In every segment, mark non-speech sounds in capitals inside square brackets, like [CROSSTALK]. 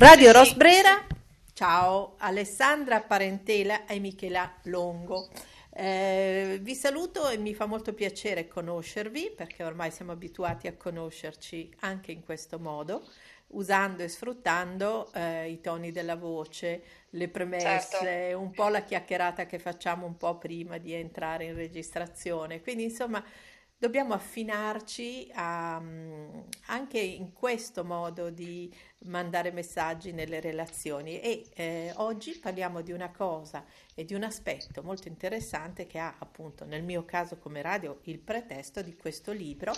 Radio Rosbrera, ciao Alessandra Parentela e Michela Longo. Eh, vi saluto e mi fa molto piacere conoscervi perché ormai siamo abituati a conoscerci anche in questo modo, usando e sfruttando eh, i toni della voce, le premesse, certo. un po' la chiacchierata che facciamo un po' prima di entrare in registrazione. Quindi insomma dobbiamo affinarci a, anche in questo modo di mandare messaggi nelle relazioni. E eh, oggi parliamo di una cosa e di un aspetto molto interessante che ha appunto nel mio caso come radio il pretesto di questo libro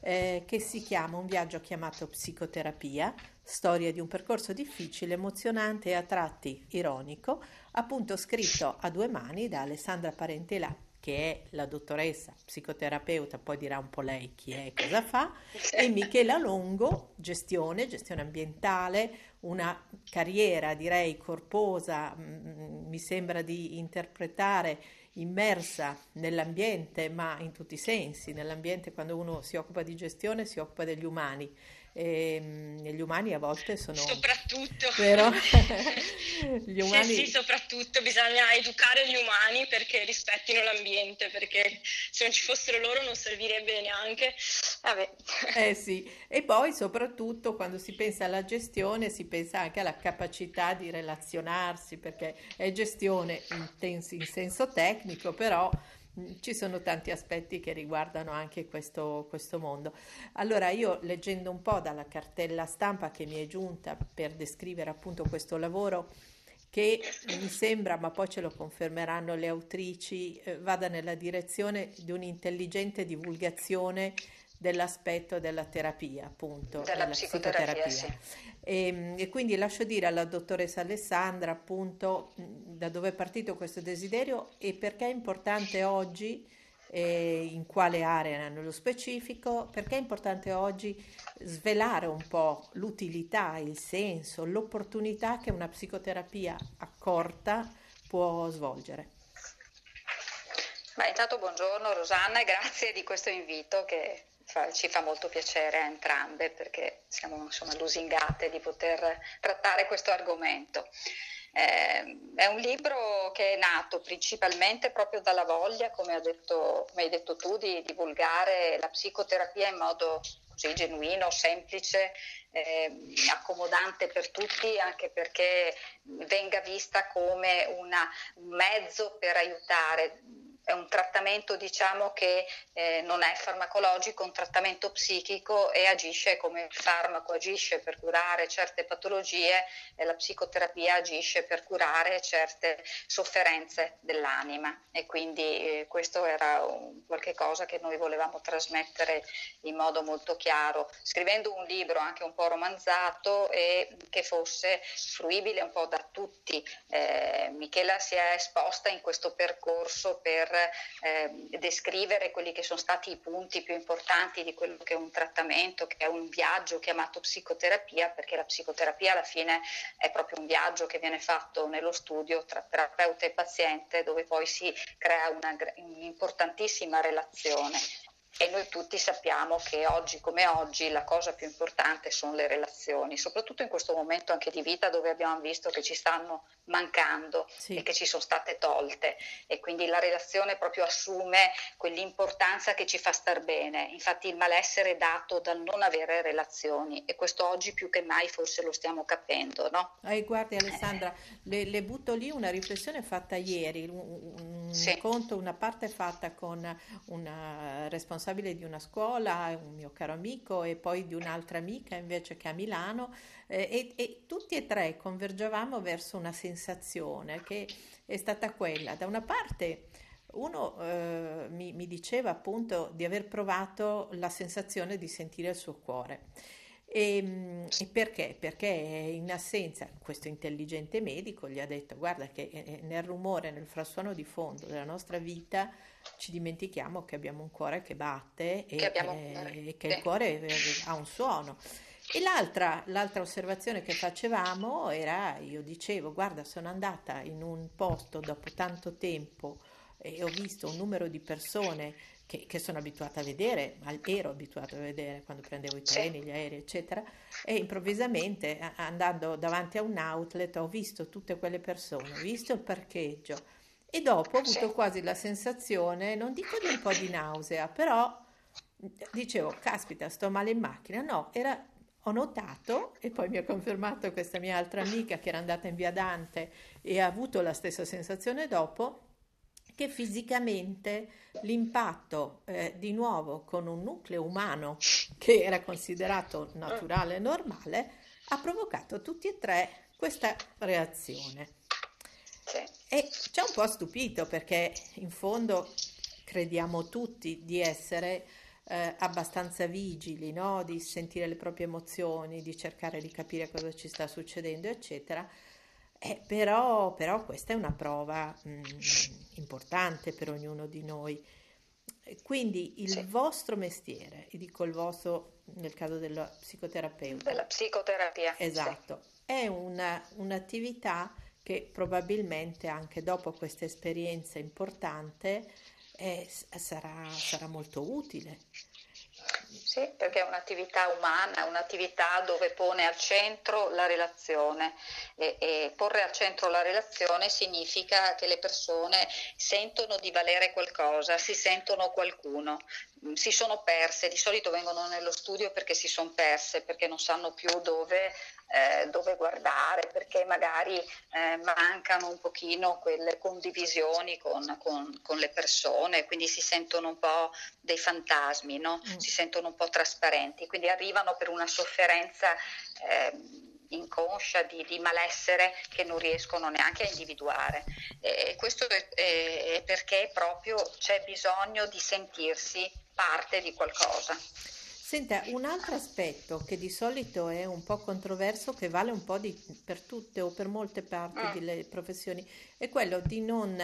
eh, che si chiama Un viaggio chiamato psicoterapia, storia di un percorso difficile, emozionante e a tratti ironico, appunto scritto a due mani da Alessandra Parentelà che è la dottoressa psicoterapeuta, poi dirà un po' lei chi è e [LAUGHS] cosa fa, e Michela Longo, gestione, gestione ambientale, una carriera direi corposa, mh, mm, mi sembra di interpretare immersa nell'ambiente, ma in tutti i sensi, nell'ambiente quando uno si occupa di gestione si occupa degli umani e, ehm, gli umani a volte sono... Soprattutto. Vero? [LAUGHS] gli umani... Sì, sì, soprattutto bisogna educare gli umani perché rispettino l'ambiente, perché se non ci fossero loro non servirebbe neanche. Vabbè. Eh sì, e poi soprattutto quando si pensa alla gestione si pensa anche alla capacità di relazionarsi, perché è gestione in, in senso tecnico, però ci sono tanti aspetti che riguardano anche questo, questo, mondo. Allora io leggendo un po' dalla cartella stampa che mi è giunta per descrivere appunto questo lavoro che mi sembra, ma poi ce lo confermeranno le autrici, eh, vada nella direzione di un'intelligente divulgazione dell'aspetto della terapia, appunto, della, della psicoterapia. psicoterapia. Sì. E, ehm, e, quindi lascio dire alla dottoressa Alessandra, appunto, da dove è partito questo desiderio e perché è importante oggi, eh, in quale area nello specifico, perché è importante oggi svelare un po' l'utilità, il senso, l'opportunità che una psicoterapia accorta può svolgere. Beh, intanto buongiorno Rosanna e grazie di questo invito che ci fa molto piacere a entrambe perché siamo insomma, lusingate di poter trattare questo argomento. Eh, è un libro che è nato principalmente proprio dalla voglia, come, detto, come hai detto tu, di divulgare la psicoterapia in modo così genuino, semplice, eh, accomodante per tutti, anche perché venga vista come un mezzo per aiutare è un trattamento diciamo, che eh, non è farmacologico, un trattamento psichico e agisce come il farmaco agisce per curare certe patologie e la psicoterapia agisce per curare certe sofferenze dell'anima e quindi eh, questo era un, qualche cosa che noi volevamo trasmettere in modo molto chiaro, scrivendo un libro anche un po' romanzato e che fosse fruibile un po' da tutti. Eh, Michela si è esposta in questo percorso per eh, descrivere quelli che sono stati i punti più importanti di quello che è un trattamento, che è un viaggio chiamato psicoterapia, perché la psicoterapia alla fine è proprio un viaggio che viene fatto nello studio tra terapeuta e paziente dove poi si crea una, un'importantissima relazione e noi tutti sappiamo che oggi come oggi la cosa più importante sono le relazioni, soprattutto in questo momento anche di vita dove abbiamo visto che ci stanno mancando sì. e che ci sono state tolte e quindi la relazione proprio assume quell'importanza che ci fa star bene. Infatti il malessere è dato dal non avere relazioni e questo oggi più che mai forse lo stiamo capendo. No? Eh, guardi Alessandra, eh. le, le, butto lì una riflessione fatta ieri, un, un sì. conto, una parte fatta con una responsabilità responsabile di una scuola, un mio caro amico e poi di un'altra amica invece che a Milano eh, e, e tutti e tre convergevamo verso una sensazione che è stata quella, da una parte uno eh, mi, mi, diceva appunto di aver provato la sensazione di sentire il suo cuore. E, ehm, e, perché? Perché in assenza, questo intelligente medico gli ha detto guarda che eh, eh, nel rumore, nel frastuono di fondo della nostra vita ci dimentichiamo che abbiamo un cuore che batte e che, eh, che il cuore eh, ha un suono. E l'altra, l'altra, osservazione che facevamo era, io dicevo, guarda, sono andata in un posto dopo tanto tempo e ho visto un numero di persone che, che, sono abituata a vedere, ero abituata a vedere quando prendevo i treni, gli aerei, eccetera, e improvvisamente andando davanti a un outlet ho visto tutte quelle persone, ho visto il parcheggio. E dopo ho avuto quasi la sensazione, non dico di un po' di nausea, però dicevo, caspita, sto male in macchina. No, era, ho notato, e poi mi ha confermato questa mia altra amica che era andata in via Dante e ha avuto la stessa sensazione dopo, che fisicamente l'impatto eh, di nuovo con un nucleo umano che era considerato naturale e normale ha provocato tutti e tre questa reazione. E ci ha un po' stupito perché in fondo crediamo tutti di essere eh, abbastanza vigili, no? di sentire le proprie emozioni, di cercare di capire cosa ci sta succedendo, eccetera. Eh, però, però, questa è una prova mh, mm, importante per ognuno di noi. Quindi il sì. vostro mestiere, e dico il vostro nel caso della psicoterapeuta. Della psicoterapia. Esatto, sì. è una, un'attività che probabilmente anche dopo questa esperienza importante eh, sarà, sarà molto utile. Sì, perché è un'attività umana, un'attività dove pone al centro la relazione. E, e, porre al centro la relazione significa che le persone sentono di valere qualcosa, si sentono qualcuno, mm, si sono perse, di solito vengono nello studio perché si sono perse, perché non sanno più dove eh, dove guardare, perché magari eh, mancano un pochino quelle condivisioni con, con, con, le persone, quindi si sentono un po' dei fantasmi, no? mm. si sentono un po' trasparenti, quindi arrivano per una sofferenza eh, inconscia di, di, malessere che non riescono neanche a individuare. E questo è, è perché proprio c'è bisogno di sentirsi parte di qualcosa. Senta, un altro aspetto che di solito è un po' controverso, che vale un po' di, per tutte o per molte parti ah. delle professioni, è quello di non,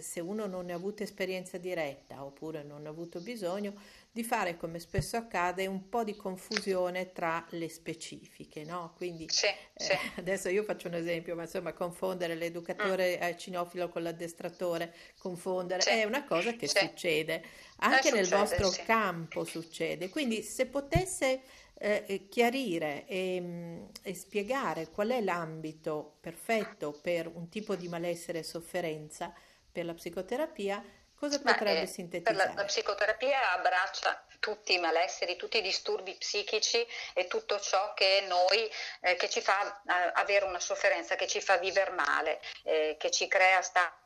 se uno non ne ha avuto esperienza diretta oppure non ha avuto bisogno, di fare, come spesso accade, un po' di confusione tra le specifiche, no? Quindi sì, eh, sì. [LAUGHS] adesso io faccio un esempio, ma insomma confondere l'educatore mm. cinofilo con l'addestratore, confondere, sì. è una cosa che succede, anche eh, nel succede, vostro campo succede. Quindi se potesse eh, chiarire e, mm, e, spiegare qual è l'ambito perfetto per un tipo di malessere e sofferenza per la psicoterapia, Cosa potrebbe eh, sintetizzare? La, la, psicoterapia abbraccia tutti i malesseri, tutti i disturbi psichici e tutto ciò che noi, eh, che ci fa eh, avere una sofferenza, che ci fa vivere male, eh, che ci crea stati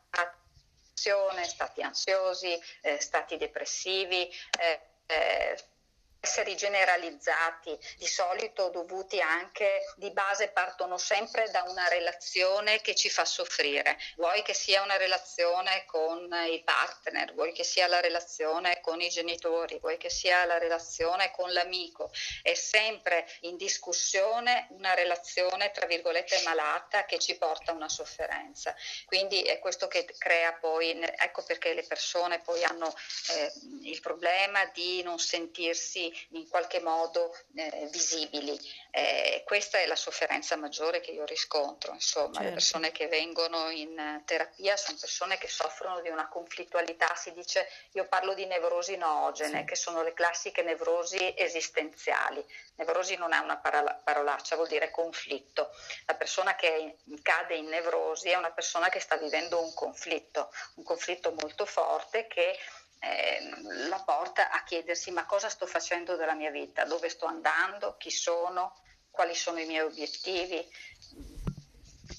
stati ansiosi, eh, stati depressivi, eh, esseri generalizzati, di solito dovuti anche di base partono sempre da una relazione che ci fa soffrire, vuoi che sia una relazione con i partner, vuoi che sia la relazione con i genitori, vuoi che sia la relazione con l'amico, è sempre in discussione una relazione tra virgolette malata che ci porta a una sofferenza. Quindi è questo che crea poi, ecco perché le persone poi hanno eh, il problema di non sentirsi in qualche modo eh, visibili. Eh, questa è la sofferenza maggiore che io riscontro. Insomma, certo. le persone che vengono in terapia sono persone che soffrono di una conflittualità, si dice, io parlo di nevrosi noogene, sì. che sono le classiche nevrosi esistenziali. Nevrosi non è una parola, parolaccia, vuol dire conflitto. La persona che cade in nevrosi è una persona che sta vivendo un conflitto, un conflitto molto forte che eh, la porta a chiedersi ma cosa sto facendo della mia vita, dove sto andando, chi sono, quali sono i miei obiettivi,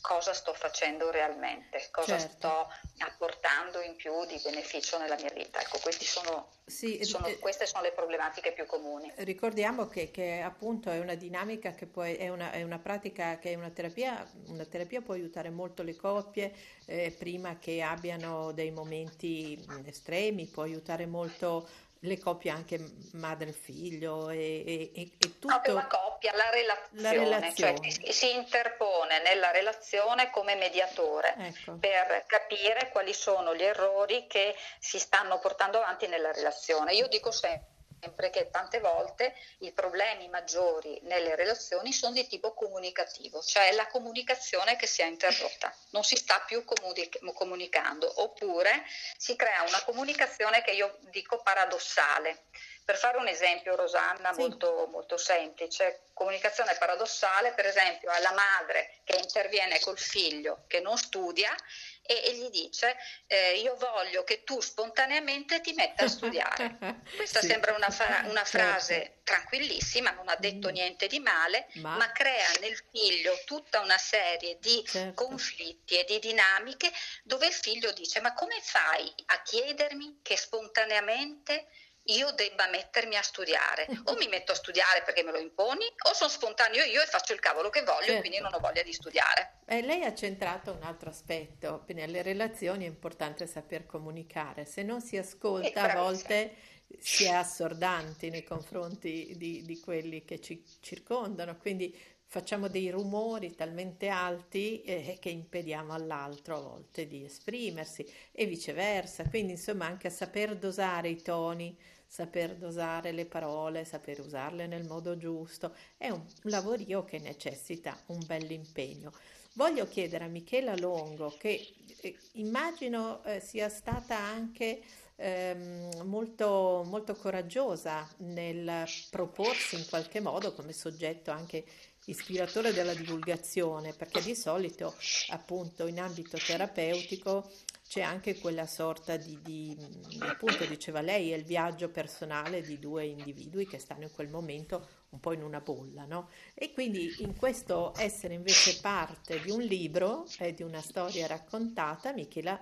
cosa sto facendo realmente, cosa certo. sto apportando in più di beneficio nella mia vita. Ecco, sono, sì, sono, eh, queste sono le problematiche più comuni. Ricordiamo che, che appunto è una dinamica che poi è una, è una pratica che è una terapia, una terapia può aiutare molto le coppie eh, prima che abbiano dei momenti estremi, può aiutare molto le coppie anche madre-figlio e, e, e tutto. Proprio la coppia, la relazione, la relazione. Cioè si interpone nella relazione come mediatore ecco. per capire quali sono gli errori che si stanno portando avanti nella relazione. Io dico sempre sempre che tante volte i problemi maggiori nelle relazioni sono di tipo comunicativo, cioè la comunicazione che si è interrotta, non si sta più comunic- comunicando, oppure si crea una comunicazione che io dico paradossale. Per fare un esempio, Rosanna, sì. molto, molto semplice, comunicazione paradossale, per esempio, è la madre che interviene col figlio che non studia e, e gli dice eh, io voglio che tu spontaneamente ti metta a [LAUGHS] studiare. Questa sì. sembra una, fra- [LAUGHS] una certo. frase certo. tranquillissima, non ha detto mm. niente di male, ma... ma... crea nel figlio tutta una serie di certo. conflitti e di dinamiche dove il figlio dice ma come fai a chiedermi che spontaneamente io debba mettermi a studiare. O mi metto a studiare perché me lo imponi, o sono spontaneo io e faccio il cavolo che voglio certo. e quindi non ho voglia di studiare. Eh, lei ha centrato un altro aspetto, nelle relazioni è importante saper comunicare, se non si ascolta a volte si è assordanti nei confronti di, di quelli che ci circondano, quindi facciamo dei rumori talmente alti eh, che impediamo all'altro a volte di esprimersi e viceversa. Quindi insomma anche a saper dosare i toni, saper dosare le parole, saper usarle nel modo giusto, è un, lavorio che necessita un bell'impegno. Voglio chiedere a Michela Longo, che eh, immagino eh, sia stata anche ehm, molto, molto coraggiosa nel proporsi in qualche modo come soggetto anche ispiratore della divulgazione, perché di solito appunto in ambito terapeutico c'è anche quella sorta di, di, appunto diceva lei, è il viaggio personale di due individui che stanno in quel momento un po' in una bolla, no? E quindi in questo essere invece parte di un libro e di una storia raccontata, Michela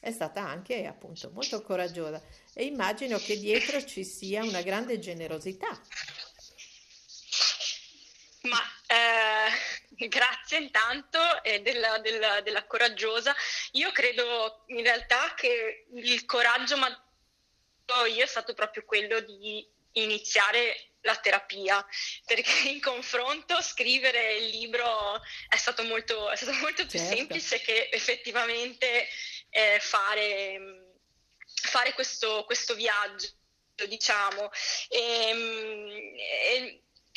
è stata anche appunto molto coraggiosa e immagino che dietro ci sia una grande generosità. Ma eh, [LAUGHS] grazie intanto eh, della, della, della, coraggiosa. Io credo in realtà che il coraggio ma io è stato proprio quello di iniziare la terapia, perché [LAUGHS] in confronto scrivere il libro è stato molto, è stato molto più certo. semplice che effettivamente eh, fare, fare questo, questo, viaggio, diciamo. E, ehm, e,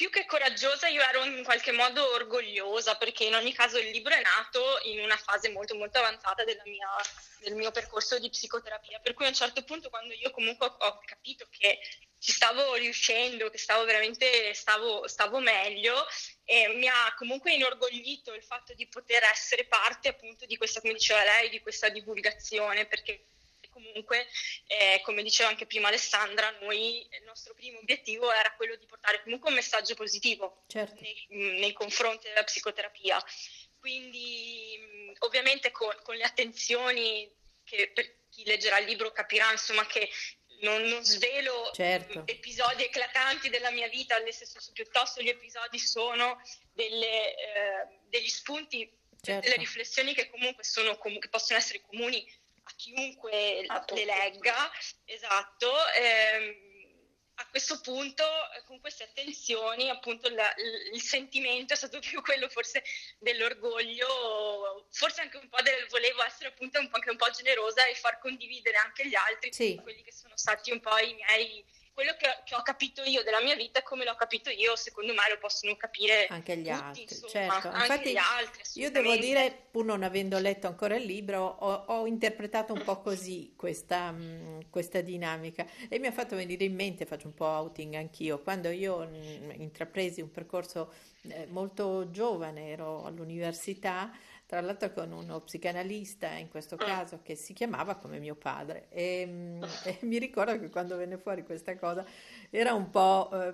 più che coraggiosa, io ero in qualche modo orgogliosa perché in ogni caso il libro è nato in una fase molto molto avanzata mia, del mio percorso di psicoterapia, per cui a un certo punto quando io comunque ho, capito che ci stavo riuscendo, che stavo veramente stavo, stavo meglio e mi ha comunque inorgoglito il fatto di poter essere parte appunto di questa, come diceva lei, di questa divulgazione perché comunque, eh, come diceva anche prima Alessandra, noi il nostro primo obiettivo era quello di portare comunque un messaggio positivo certo. nei, nei, confronti della psicoterapia. Quindi ovviamente con, con, le attenzioni che per chi leggerà il libro capirà insomma che non, non svelo certo. episodi eclatanti della mia vita, nel senso piuttosto gli episodi sono delle, eh, degli spunti, certo. delle riflessioni che comunque sono, che possono essere comuni chiunque a le legga, esatto. Ehm, a questo punto, con queste attenzioni, appunto la, il sentimento è stato più quello forse dell'orgoglio, forse anche un po' del volevo essere appunto un po', anche un po' generosa e far condividere anche gli altri, sì. quelli che sono stati un po' i miei quello che, che, ho capito io della mia vita come l'ho capito io, secondo me lo possono capire anche gli tutti, altri. Insomma, certo. Anche Infatti, gli altri. Io devo dire, pur non avendo letto ancora il libro, ho, ho interpretato un po' così questa, mh, mm, questa, dinamica e mi ha fatto venire in mente, faccio un po' outing anch'io, quando io mh, mm, intrapresi un percorso eh, molto giovane, ero all'università tra l'altro con uno psicanalista in questo ah. caso che si chiamava come mio padre e, mm, [LAUGHS] e mi ricordo che quando venne fuori questa cosa era un po', eh,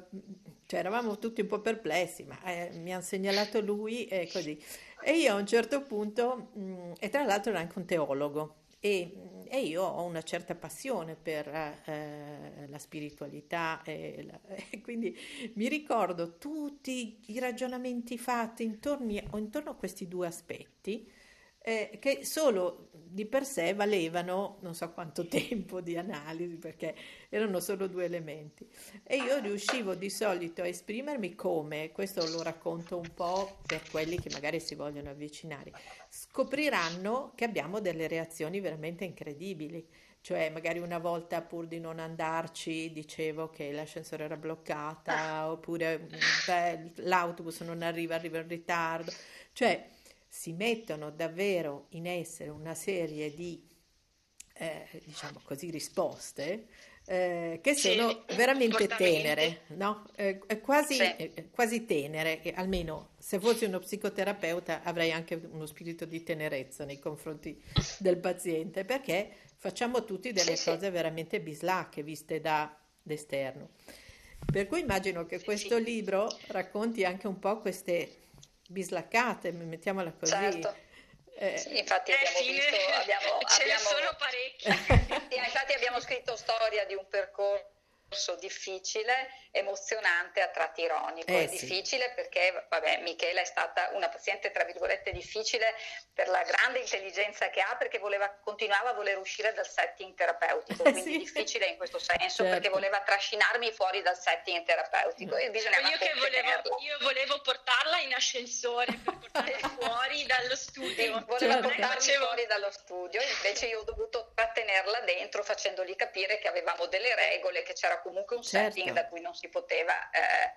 cioè eravamo tutti un po' perplessi, ma eh, mi ha segnalato lui e così. E io a un certo punto, mh, mm, e tra l'altro era anche un teologo, e, e, io ho una certa passione per eh, la spiritualità e, la, [LAUGHS] e, quindi mi ricordo tutti i ragionamenti fatti intorno, intorno a questi due aspetti eh, che solo di per sé valevano non so quanto [LAUGHS] tempo di analisi perché erano solo due elementi. E io riuscivo di solito a esprimermi come, questo lo racconto un po' per quelli che magari si vogliono avvicinare, scopriranno che abbiamo delle reazioni veramente incredibili. Cioè magari una volta pur di non andarci dicevo che l'ascensore era bloccata oppure beh, l'autobus non arriva, arriva in ritardo, cioè si mettono davvero in essere una serie di eh, diciamo così risposte eh, che sono sì, veramente tenere, no? eh, quasi, sì. eh, quasi, tenere, almeno se fossi uno psicoterapeuta avrei anche uno spirito di tenerezza nei confronti del paziente, perché facciamo tutti delle sì, cose veramente bislacche viste da l'esterno. Per cui immagino che questo libro racconti anche un po' queste bislaccate, mettiamola così. Certo eh, sì, infatti eh, abbiamo sì, visto, abbiamo, ce abbiamo, ne sono parecchi. [LAUGHS] infatti abbiamo scritto storia di un percorso difficile, emozionante, a tratti ironico. Eh, è sì. difficile perché, vabbè, Michela è stata una paziente, tra virgolette, difficile per la grande intelligenza che ha, perché voleva, continuava a voler uscire dal setting terapeutico, eh, [LAUGHS] quindi sì. difficile in questo senso, certo. perché voleva trascinarmi fuori dal setting terapeutico. E bisognava io, che volevo, io volevo portarla in ascensore per portarla [LAUGHS] fuori dallo studio. Sì, voleva certo. portarmi facevo... fuori dallo studio, invece io ho dovuto trattenerla dentro facendogli capire che avevamo delle regole, che c'era comunque un certo. setting da cui non si poteva eh,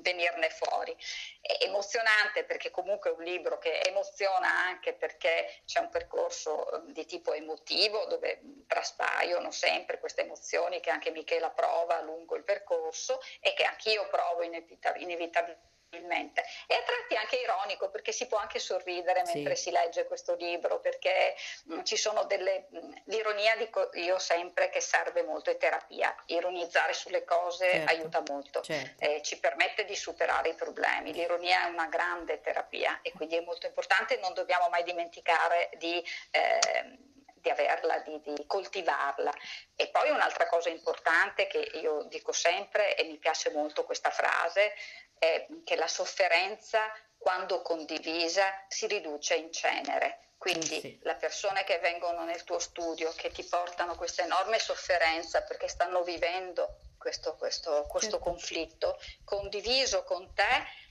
venirne fuori. È emozionante perché comunque è un libro che emoziona anche perché c'è un percorso eh, di tipo emotivo dove traspaiono sempre queste emozioni che anche Michela prova lungo il percorso e che anch'io provo inevitabilmente probabilmente. E a tratti anche ironico perché si può anche sorridere mentre sì. si legge questo libro perché mh, mm, ci sono delle... Mh, mm, l'ironia dico io sempre che serve molto, è terapia. Ironizzare sulle cose certo. aiuta molto, certo. eh, ci permette di superare i problemi. L'ironia è una grande terapia e quindi è molto importante, non dobbiamo mai dimenticare di... Eh, di averla, di, di, coltivarla. E poi un'altra cosa importante che io dico sempre e mi piace molto questa frase, è che la sofferenza quando condivisa si riduce in cenere. Quindi sì. le persone che vengono nel tuo studio, che ti portano questa enorme sofferenza perché stanno vivendo questo, questo, questo certo. conflitto, condiviso con te,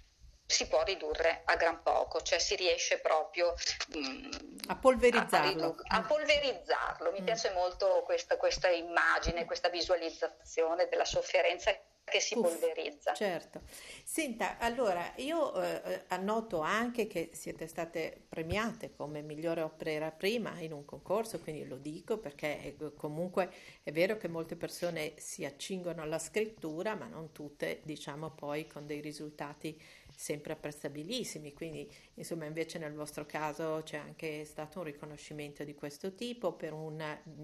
si può ridurre a gran poco, cioè si riesce proprio mh, mm, a polverizzarlo. A, polverizzarlo. Mi mm. piace molto questa, questa immagine, questa visualizzazione della sofferenza che si Uff, polverizza. Certo. Senta, allora io eh, eh, annoto anche che siete state premiate come migliore opera prima in un concorso, quindi lo dico perché eh, comunque è vero che molte persone si accingono alla scrittura, ma non tutte, diciamo poi con dei risultati sempre apprezzabilissimi, quindi insomma invece nel vostro caso c'è anche stato un riconoscimento di questo tipo per un,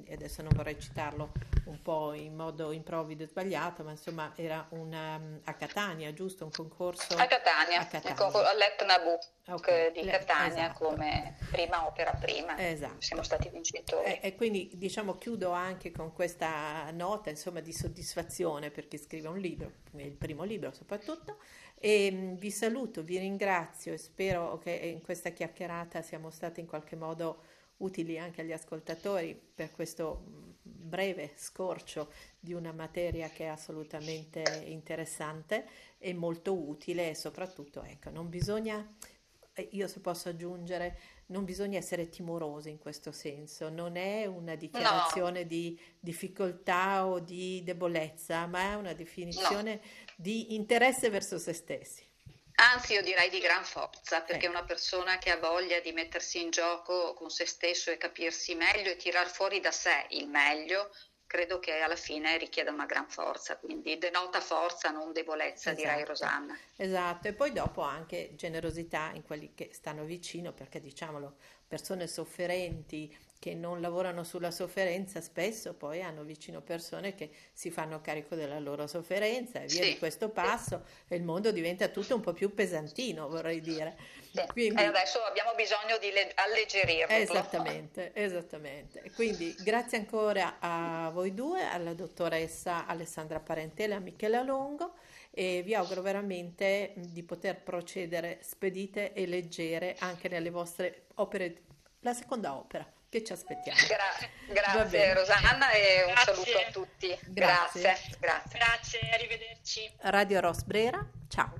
adesso non vorrei citarlo un po' in modo improvvido e sbagliato, ma insomma era una, um, a Catania, giusto? Un concorso a Catania, a Catania. all'Etna Book okay. di Catania esatto. come prima opera prima, esatto. siamo stati vincitori. E, e, quindi diciamo chiudo anche con questa nota insomma di soddisfazione per chi scrive un libro, il primo libro soprattutto, e mm, vi saluto, vi ringrazio e spero che in questa chiacchierata siamo stati in qualche modo utili anche agli ascoltatori per questo mm, breve scorcio di una materia che è assolutamente interessante e molto utile e soprattutto ecco, non bisogna eh, io se posso aggiungere, non bisogna essere timorosi in questo senso, non è una dichiarazione no. di difficoltà o di debolezza, ma è una definizione no. Di interesse verso se stessi. Anzi, io direi di gran forza, perché ecco. una persona che ha voglia di mettersi in gioco con se stesso e capirsi meglio e tirar fuori da sé il meglio, credo che alla fine richieda una gran forza, quindi denota forza, non debolezza, esatto. direi Rosanna. Esatto, e poi dopo anche generosità in quelli che stanno vicino, perché diciamolo, persone sofferenti che non lavorano sulla sofferenza spesso poi hanno vicino persone che si fanno carico della loro sofferenza e via sì. di questo passo e il mondo diventa tutto un po' più pesantino, vorrei dire. Sì. Quindi, e adesso abbiamo bisogno di le- alleggerirlo. Esattamente, esattamente. Quindi grazie ancora a voi due, alla dottoressa Alessandra Parentela e a Michela Longo e vi auguro veramente di poter procedere spedite e leggere anche nelle vostre opere, la seconda opera che ci aspettiamo. Gra- [LAUGHS] grazie Rosanna e un grazie. saluto a tutti. Grazie. Grazie. grazie. Grazie, arrivederci. Radio Ross Brera, ciao.